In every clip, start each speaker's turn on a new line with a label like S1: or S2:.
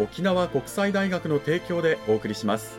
S1: 沖縄国際大学の提供でお送りします。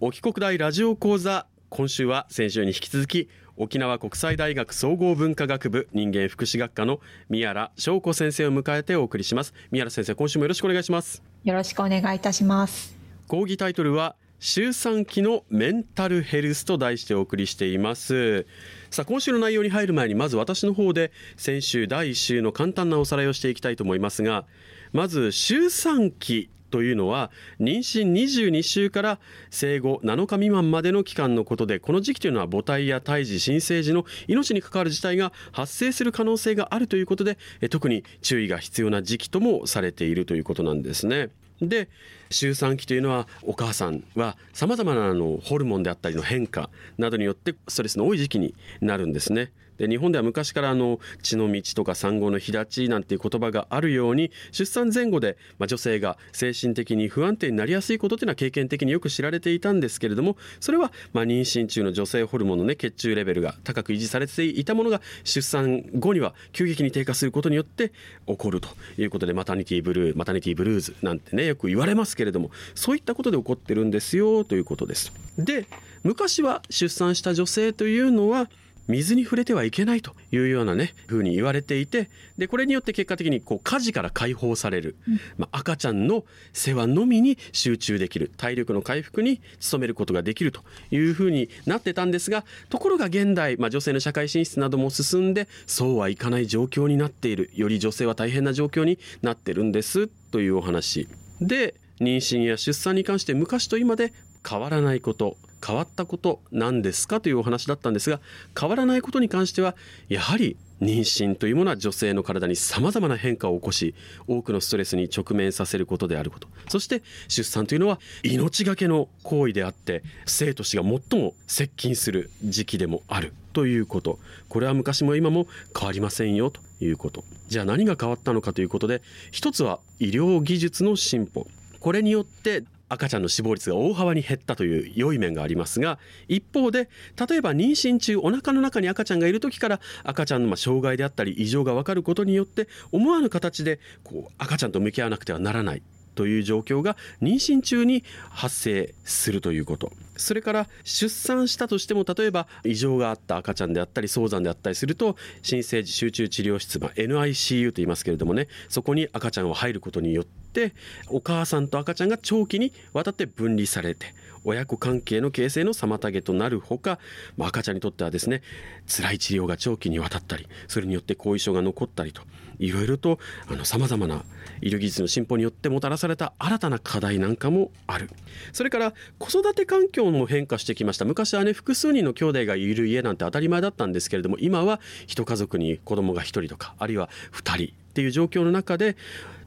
S1: 沖国大ラジオ講座今週は先週に引き続き沖縄国際大学総合文化学部人間福祉学科の宮原翔子先生を迎えてお送りします。宮原先生今週もよろしくお願いします。
S2: よろしくお願いいたします。
S1: 講義タイトルは週3期のメンタルヘルスと題してお送りしています。さあ今週の内容に入る前にまず私の方で先週第1週の簡単なおさらいをしていきたいと思いますがまず週3期というのは妊娠22週から生後7日未満までの期間のことでこの時期というのは母体や胎児新生児の命に関わる事態が発生する可能性があるということで特に注意が必要な時期ともされているということなんですね。で周産期というのはお母さんはさまざまなあのホルモンであったりの変化などによってストレスの多い時期になるんですね。で日本では昔からあの血の道とか産後の日立ちなんていう言葉があるように出産前後で、まあ、女性が精神的に不安定になりやすいことというのは経験的によく知られていたんですけれどもそれはまあ妊娠中の女性ホルモンの、ね、血中レベルが高く維持されていたものが出産後には急激に低下することによって起こるということでマタニティブルーマタニティブルーズなんてねよく言われますけれどもそういったことで起こってるんですよということです。で昔は出産した女性というのは水に触れてはいけないというようなね風に言われていてでこれによって結果的にこう火事から解放される、まあ、赤ちゃんの世話のみに集中できる。体力の回復に努めることができるというふうになってたんですがところが現代、まあ、女性の社会進出なども進んでそうはいかない状況になっている。より女性は大変な状況になってるんです。というお話。で妊娠や出産に関して昔と今で変わらないこと変わったことなんですかというお話だったんですが変わらないことに関してはやはり妊娠というものは女性の体にさまざまな変化を起こし多くのストレスに直面させることであること。そして出産というのは命がけの行為であって生と死が最も接近する時期でもある。ということ。これは昔も今も変わりませんよということ。じゃあ何が変わったのかということで一つは医療技術の進歩。これによって赤ちゃんの死亡率が大幅に減ったという良い面がありますが一方で例えば妊娠中お腹の中に赤ちゃんがいる時から赤ちゃんのま障害であったり異常が分かることによって思わぬ形でこう赤ちゃんと向き合わなくてはならない。という状況が妊娠中に発生するということ。それから出産したとしても例えば異常があった赤ちゃんであったり早産であったりすると新生児集中治療室、まあ、NICU と言いますけれどもねそこに赤ちゃんは入ることによってお母さんと赤ちゃんが長期にわたって分離されて親子関係の形成の妨げとなるほか、まあ、赤ちゃんにとってはですね辛い治療が長期にわたったりそれによって後遺症が残ったりといろいろとさまざまな医療技術の進歩によってもたらされた新たな課題なんかもある。それから子育て環境も変化してきました。昔はね複数人の兄弟がいる家なんて当たり前だったんですけれども今は一家族に子供が1人とかあるいは2人っていう状況の中で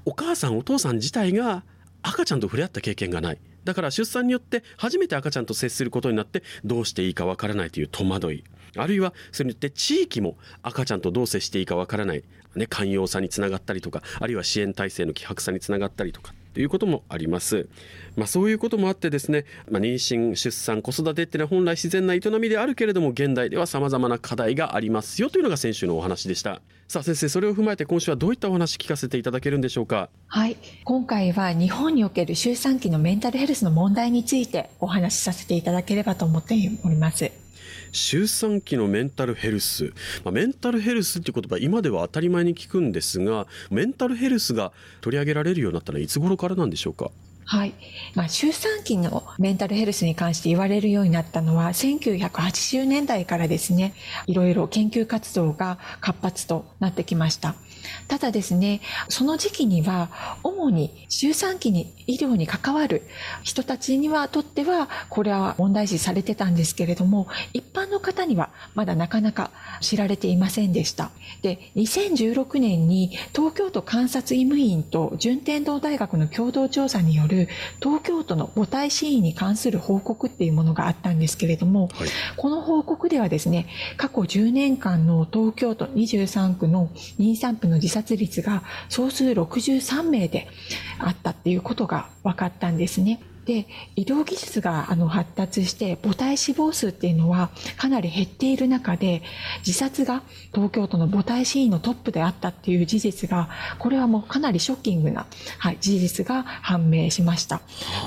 S1: お母さんお父さん自体が赤ちゃんと触れ合った経験がない。だから出産によって初めて赤ちゃんと接することになってどうしていいかわからないという戸惑いあるいはそれによって地域も赤ちゃんとどう接していいかわからない、ね、寛容さにつながったりとかあるいは支援体制の希薄さにつながったりとかということもあります。まあ、そういうこともあってですね、まあ、妊娠出産子育てっていうのは本来自然な営みであるけれども現代ではさまざまな課題がありますよというのが先週のお話でした。さあ先生それを踏まえて今週はどういったお話聞かせていただけるんでしょうか？
S2: はい。今回は日本における周産期のメンタルヘルスの問題についてお話しさせていただければと思っております。
S1: 周産期のメンタルヘルス、まあ、メンタルヘルスっていう言葉今では当たり前に聞くんですがメンタルヘルスが取り上げられるようになったのはいつ頃からなんでしょうか？
S2: はい。まあ、周産期のメンタルヘルスに関して言われるようになったのは、1980年代からですね、いろいろ研究活動が活発となってきました。ただですね、その時期には、主に周産期に医療に関わる人たちにはとっては、これは問題視されてたんですけれども、一般の方にはまだなかなか知られていませんでした。で、2016年に東京都監察医務院と順天堂大学の共同調査による東京都の母体死因に関する報告っていうものがあったんですけれども、はい、この報告ではですね、過去10年間の東京都23区の妊産婦の自殺率が総数63名であったっていうことが分かったんですね。で医療技術があの発達して母体死亡数っていうのはかなり減っている中で自殺が東京都の母体死因のトップであったっていう事実がこれはもうかなりショッキングな、はい、事実が判明しました。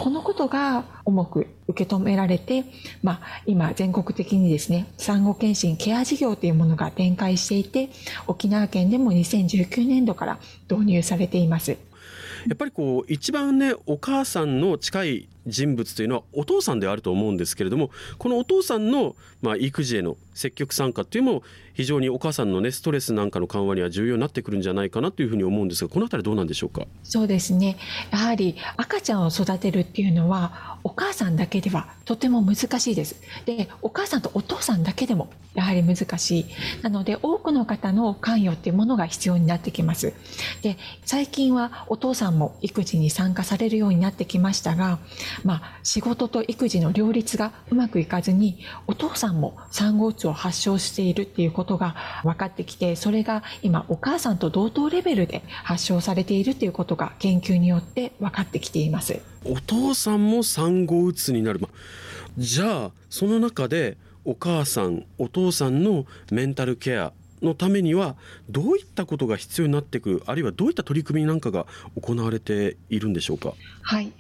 S2: このことが重く受け止められて、まあ、今全国的にですね産後検診ケア事業というものが展開していて沖縄県でも2019年度から導入されています。
S1: やっぱりこう一番ねお母さんの近い人物というのはお父さんであると思うんですけれどもこのお父さんの、まあ、育児への積極参加っていうのも非常にお母さんの、ね、ストレスなんかの緩和には重要になってくるんじゃないかなというふうに思うんですがこの辺りどうなんでしょうか？
S2: そうですねやはり赤ちゃんを育てるっていうのはお母さんだけではとても難しいです。でお母さんとお父さんだけでもやはり難しい。なので多くの方の関与っていうものが必要になってきます。で最近はお父さんも育児に参加されるようになってきましたがまあ、仕事と育児の両立がうまくいかずにお父さんも産後うつを発症しているっていうことが分かってきてそれが今お母さんと同等レベルで発症されているということが研究によって分かってきています。
S1: お父さんも産後うつになる、じゃあその中でお母さんお父さんのメンタルケアのためにはどういったことが必要になっていくあるいはどういった取り組みなんかが行われているんでしょうか？
S2: はい。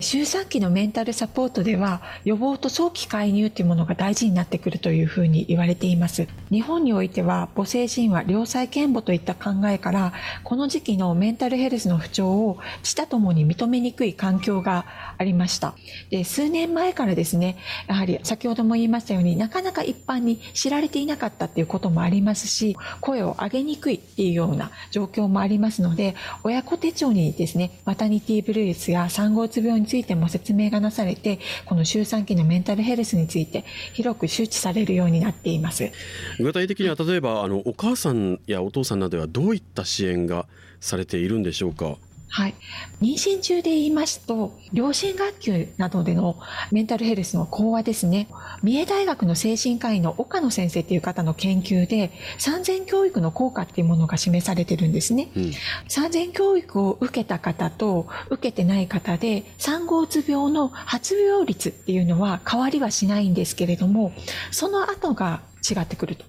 S2: 周産期のメンタルサポートでは予防と早期介入というものが大事になってくるというふうに言われています。日本においては母性神話良妻賢母といった考えからこの時期のメンタルヘルスの不調を知他ともに認めにくい環境がありました。で数年前からですねやはり先ほども言いましたようになかなか一般に知られていなかったっていうこともありますしし声を上げにくいっていうような状況もありますので親子手帳にですねマタニティブルースや産後うつ病についても説明がなされてこの周産期のメンタルヘルスについて広く周知されるようになっています。
S1: 具体的には例えばあのお母さんやお父さんなどはどういった支援がされているんでしょうか？
S2: はい。妊娠中で言いますと、両親学級などでのメンタルヘルスの講話ですね。三重大学の精神科医の岡野先生っていう方の研究で、産前教育の効果っていうものが示されてるんですね。うん、産前教育を受けた方と受けてない方で、産後うつ病の発病率っていうのは変わりはしないんですけれども、その後が違ってくると。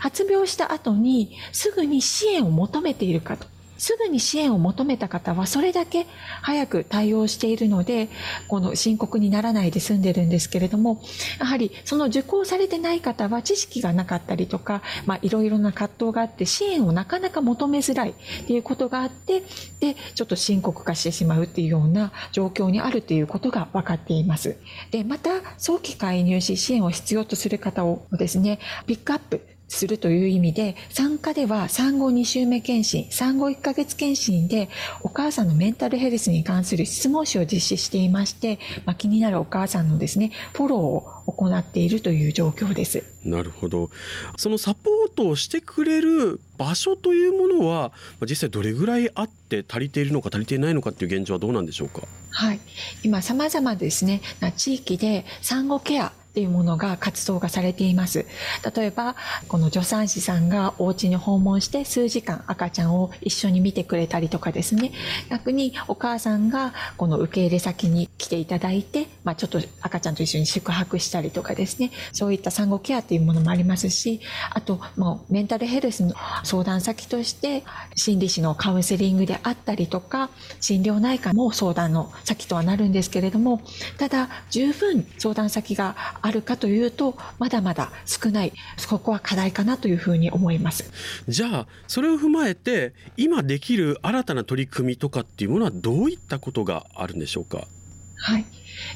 S2: 発病した後にすぐに支援を求めているかと。すぐに支援を求めた方はそれだけ早く対応しているので、この深刻にならないで済んでるんですけれども、やはりその受講されてない方は知識がなかったりとか、いろいろな葛藤があって支援をなかなか求めづらいっていうことがあって、で、ちょっと深刻化してしまうっていうような状況にあるということが分かっています。で、また早期介入し支援を必要とする方をですね、ピックアップするという意味で、産科では産後2週目検診、産後1ヶ月検診でお母さんのメンタルヘルスに関する質問紙を実施していまして、まあ、気になるお母さんのですね、フォローを行っているという状況です。
S1: なるほど。そのサポートをしてくれる場所というものは実際どれぐらいあって足りているのか足りていないのかっていう現状はどうなんでしょうか？
S2: はい。今様々ですね、地域で産後ケアっていうものが活動がされています。例えば、この助産師さんがお家に訪問して数時間赤ちゃんを一緒に見てくれたりとかですね、逆にお母さんがこの受け入れ先に来ていただいて、まあ、ちょっと赤ちゃんと一緒に宿泊したりとかですね、そういった産後ケアっていうものもありますし、あと、もうメンタルヘルスの相談先として、心理師のカウンセリングであったりとか、心療内科も相談の先とはなるんですけれども、ただ、十分相談先があるかというと、まだまだ少ない。そこは課題かなというふうに思います。
S1: じゃあ、それを踏まえて、今できる新たな取り組みとかっていうものはどういったことがあるんでしょうか？
S2: はい。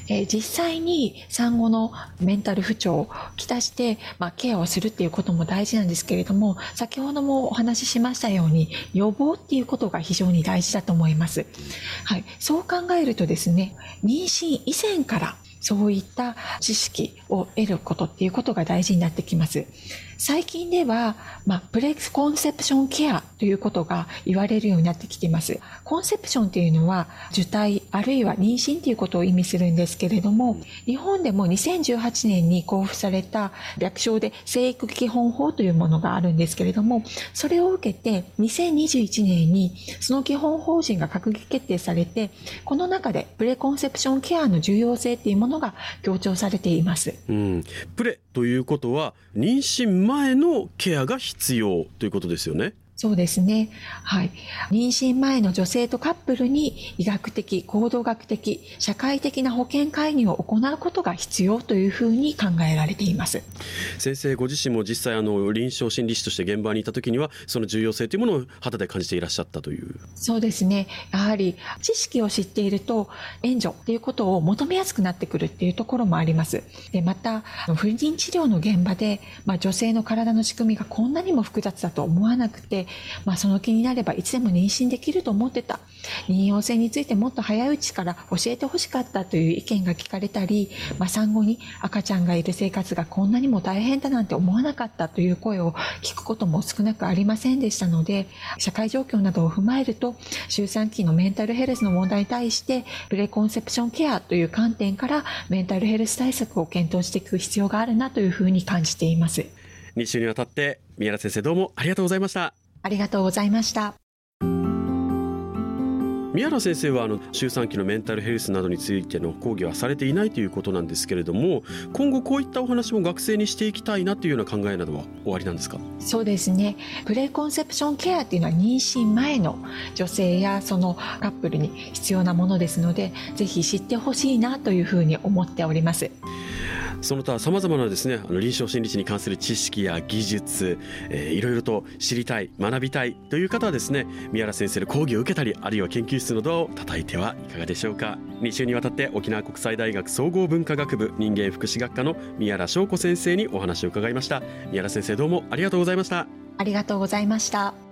S2: えー、実際に産後のメンタル不調をきたして、まあ、ケアをするっていうことも大事なんですけれども、先ほどもお話ししましたように、予防っていうことが非常に大事だと思います。はい。そう考えるとですね、妊娠以前からそういった知識を得ることっていうことが大事になってきます。最近では、まあ、プレコンセプションケアということが言われるようになってきています。コンセプションっていうのは、受胎あるいは妊娠ということを意味するんですけれども、日本でも2018年に交付された略称で生育基本法というものがあるんですけれども、それを受けて2021年にその基本方針が閣議決定されて、この中でプレコンセプションケアの重要性っていうもののが強調されています。
S1: うん、プレということは妊娠前のケアが必要ということですよね。
S2: そうですね。はい。妊娠前の女性とカップルに医学的、行動学的、社会的な保険介入を行うことが必要というふうに考えられています。
S1: 先生ご自身も実際あの臨床心理士として現場にいた時にはその重要性というものを肌で感じていらっしゃったという。
S2: そうですね。やはり知識を知っていると援助っていうことを求めやすくなってくるっていうところもあります。で、また不妊治療の現場で、まあ、女性の体の仕組みがこんなにも複雑だと思わなくてまあ、その気になればいつでも妊娠できると思ってた。妊用性についてもっと早いうちから教えてほしかったという意見が聞かれたり、まあ、産後に赤ちゃんがいる生活がこんなにも大変だなんて思わなかったという声を聞くことも少なくありませんでしたので、社会状況などを踏まえると、周産期のメンタルヘルスの問題に対して、プレコンセプションケアという観点からメンタルヘルス対策を検討していく必要があるなというふうに感じています。
S1: 2週にわたって宮原先生どうもありがとうございました。
S2: ありがとうございました。
S1: 宮原先生はあの周産期のメンタルヘルスなどについての講義はされていないということなんですけれども今後こういったお話も学生にしていきたいなというような考えなどは終わりなんですか？
S2: そうですね。プレコンセプションケアっていうのは妊娠前の女性やそのカップルに必要なものですのでぜひ知ってほしいなというふうに思っております
S1: その他さまざまなですねあの臨床心理士に関する知識や技術、えー、いろいろと知りたい学びたいという方はですね宮原先生の講義を受けたりあるいは研究室のドアを叩いてはいかがでしょうか。2週にわたって沖縄国際大学総合文化学部人間福祉学科の宮原翔子先生にお話を伺いました。宮原先生どうもありがとうございました。
S2: ありがとうございました。